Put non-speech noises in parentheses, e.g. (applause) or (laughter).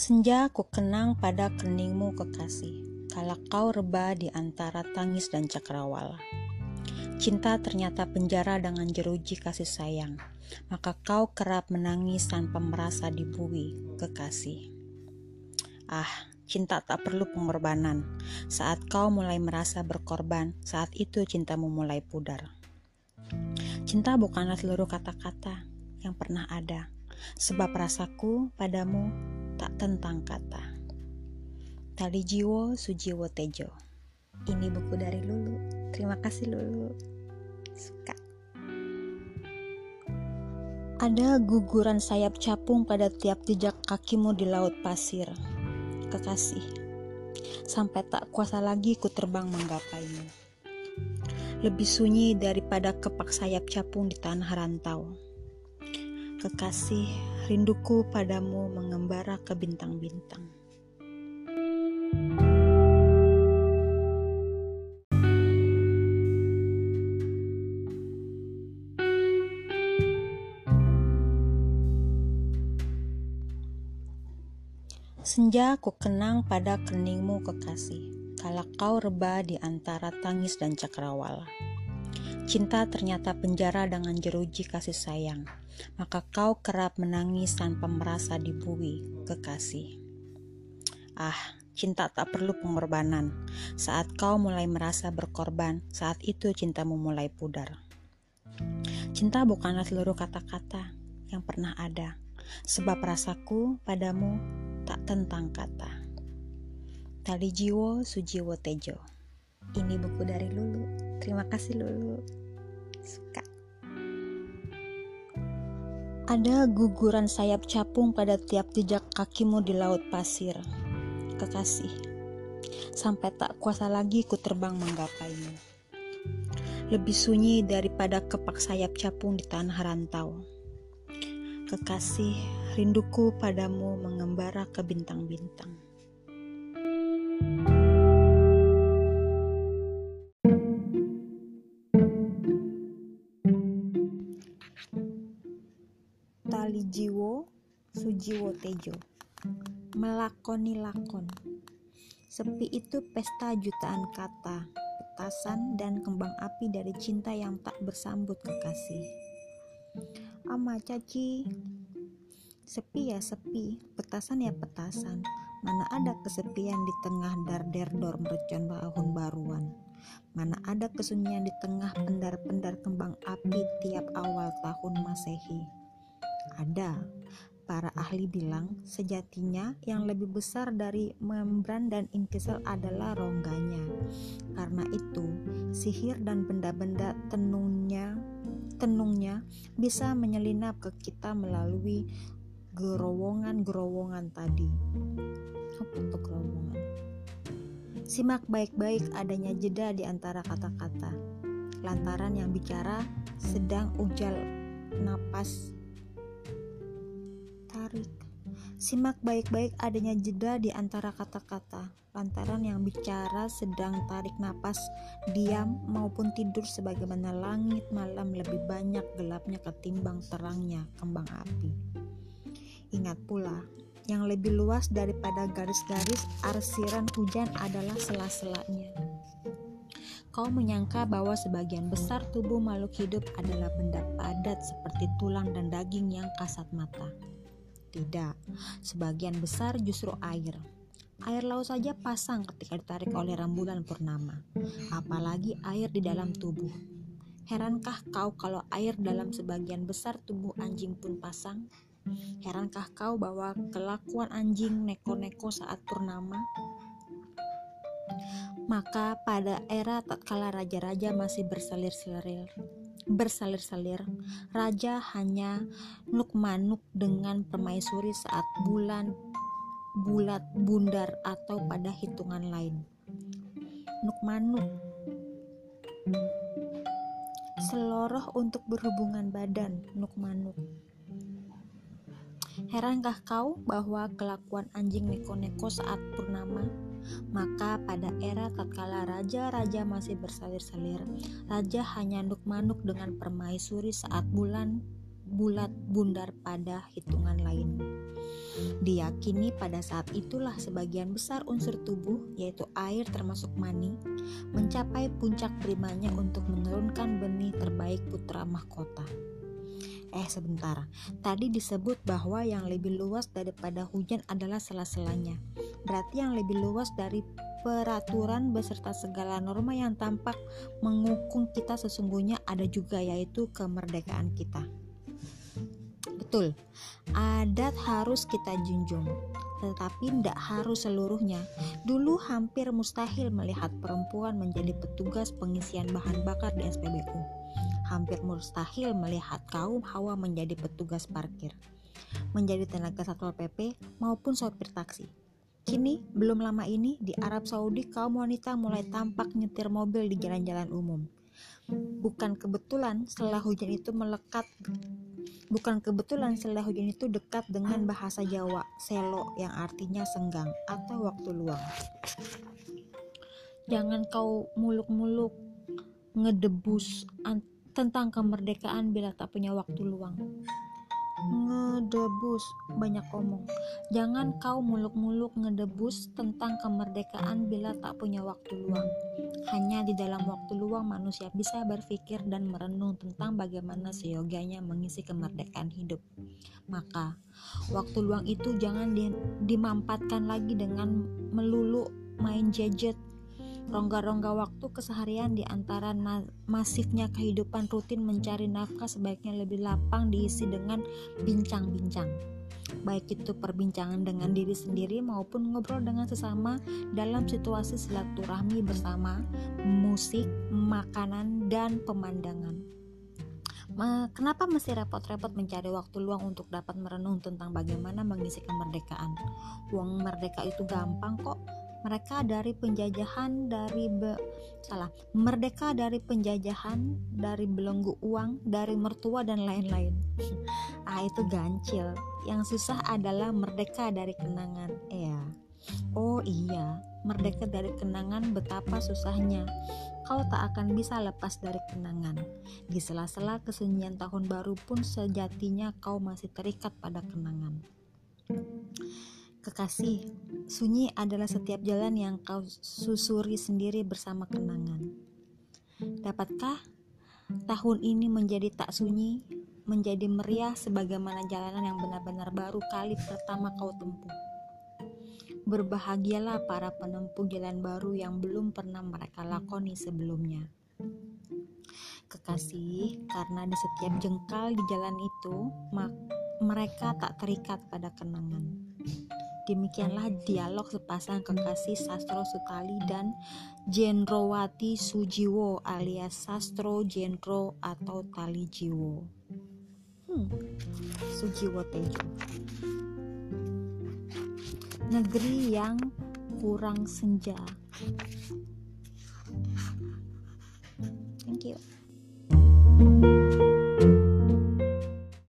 Senja ku kenang pada keningmu kekasih, kala kau reba di antara tangis dan cakrawala. Cinta ternyata penjara dengan jeruji kasih sayang, maka kau kerap menangis tanpa merasa dibui, kekasih. Ah, cinta tak perlu pengorbanan. Saat kau mulai merasa berkorban, saat itu cintamu mulai pudar. Cinta bukanlah seluruh kata-kata yang pernah ada, sebab rasaku padamu tentang kata. Tali Jiwo Sujiwo Tejo. Ini buku dari Lulu. Terima kasih Lulu. Suka. Ada guguran sayap capung pada tiap jejak kakimu di laut pasir. Kekasih. Sampai tak kuasa lagi ku terbang menggapaimu. Lebih sunyi daripada kepak sayap capung di tanah rantau. Kekasih, rinduku padamu mengembara ke bintang-bintang. Senja ku kenang pada keningmu kekasih, kala kau reba di antara tangis dan cakrawala. Cinta ternyata penjara dengan jeruji kasih sayang, maka kau kerap menangis tanpa merasa dibui, kekasih. Ah, cinta tak perlu pengorbanan. Saat kau mulai merasa berkorban, saat itu cintamu mulai pudar. Cinta bukanlah seluruh kata-kata yang pernah ada, sebab rasaku padamu tak tentang kata. Tali Jiwo Sujiwo Tejo. Ini buku dari Lulu. Terima kasih Lulu suka. Ada guguran sayap capung pada tiap jejak kakimu di laut pasir. Kekasih, sampai tak kuasa lagi ku terbang menggapaimu. Lebih sunyi daripada kepak sayap capung di tanah rantau. Kekasih, rinduku padamu mengembara ke bintang-bintang. Sujiwo Tejo. Melakoni lakon Sepi itu pesta jutaan kata Petasan dan kembang api dari cinta yang tak bersambut kekasih. Ama caci. Sepi ya sepi, petasan ya petasan. Mana ada kesepian di tengah dar-der-dor mercon tahun baruan? Mana ada kesunyian di tengah pendar-pendar kembang api tiap awal tahun masehi? Ada, para ahli bilang sejatinya yang lebih besar dari membran dan intisal adalah rongganya. Karena itu, sihir dan benda-benda tenungnya tenungnya bisa menyelinap ke kita melalui gerowongan-gerowongan tadi. Apa itu gerowongan? Simak baik-baik adanya jeda di antara kata-kata. Lantaran yang bicara sedang ujal napas tarik. Simak baik-baik adanya jeda di antara kata-kata. Lantaran yang bicara sedang tarik napas, diam maupun tidur sebagaimana langit malam lebih banyak gelapnya ketimbang terangnya kembang api. Ingat pula, yang lebih luas daripada garis-garis arsiran hujan adalah sela-selanya. Kau menyangka bahwa sebagian besar tubuh makhluk hidup adalah benda padat seperti tulang dan daging yang kasat mata. Tidak, sebagian besar justru air. Air laut saja pasang ketika ditarik oleh rembulan purnama, apalagi air di dalam tubuh. Herankah kau kalau air dalam sebagian besar tubuh anjing pun pasang? Herankah kau bahwa kelakuan anjing neko-neko saat purnama? Maka pada era tatkala raja-raja masih bersalir-salir, bersalir-salir, raja hanya nuk-manuk dengan permaisuri saat bulan bulat bundar atau pada hitungan lain. Nuk-manuk seloroh untuk berhubungan badan, nuk-manuk. Herankah kau bahwa kelakuan anjing neko-neko saat purnama? Maka pada era tatkala raja-raja masih bersalir-salir, raja hanya nuk-manuk dengan permaisuri saat bulan bulat bundar pada hitungan lain. Diyakini pada saat itulah sebagian besar unsur tubuh, yaitu air termasuk mani, mencapai puncak primanya untuk menurunkan benih terbaik putra mahkota. Eh sebentar, tadi disebut bahwa yang lebih luas daripada hujan adalah sela-selanya. Berarti yang lebih luas dari peraturan beserta segala norma yang tampak mengukung kita sesungguhnya ada juga yaitu kemerdekaan kita. Betul, adat harus kita junjung, tetapi tidak harus seluruhnya. Dulu hampir mustahil melihat perempuan menjadi petugas pengisian bahan bakar di SPBU. Hampir mustahil melihat kaum hawa menjadi petugas parkir, menjadi tenaga satpol PP maupun sopir taksi. Kini, belum lama ini, di Arab Saudi kaum wanita mulai tampak nyetir mobil di jalan-jalan umum. Bukan kebetulan setelah hujan itu melekat Bukan kebetulan setelah hujan itu dekat dengan bahasa Jawa, selo yang artinya senggang atau waktu luang. Jangan kau muluk-muluk ngedebus tentang kemerdekaan bila tak punya waktu luang. Ngedebus banyak omong. Jangan kau muluk-muluk ngedebus tentang kemerdekaan bila tak punya waktu luang. Hanya di dalam waktu luang manusia bisa berpikir dan merenung tentang bagaimana seyoganya mengisi kemerdekaan hidup. Maka waktu luang itu jangan dimampatkan lagi dengan melulu main gadget Rongga-rongga waktu keseharian di antara masifnya kehidupan rutin mencari nafkah sebaiknya lebih lapang diisi dengan bincang-bincang. Baik itu perbincangan dengan diri sendiri maupun ngobrol dengan sesama dalam situasi silaturahmi bersama, musik, makanan, dan pemandangan. Kenapa mesti repot-repot mencari waktu luang untuk dapat merenung tentang bagaimana mengisi kemerdekaan? Uang merdeka itu gampang kok, mereka dari penjajahan dari be, salah merdeka dari penjajahan dari belenggu uang dari mertua dan lain-lain. (laughs) Ah itu gancil yang susah adalah merdeka dari kenangan. Ya oh iya. Merdeka dari kenangan betapa susahnya. Kau tak akan bisa lepas dari kenangan. Di sela-sela kesunyian tahun baru pun sejatinya kau masih terikat pada kenangan Kekasih, sunyi adalah setiap jalan yang kau susuri sendiri bersama kenangan. Dapatkah tahun ini menjadi tak sunyi, menjadi meriah sebagaimana jalanan yang benar-benar baru kali pertama kau tempuh? Berbahagialah para penempuh jalan baru yang belum pernah mereka lakoni sebelumnya. Kekasih, karena di setiap jengkal di jalan itu, mereka tak terikat pada kenangan. Demikianlah dialog sepasang kekasih Sastro Sutali dan Jenrowati Sujiwo alias Sastro Jenro atau Tali Jiwo. Hmm, Sujiwo Tejo. Negeri yang kurang senja. Thank you.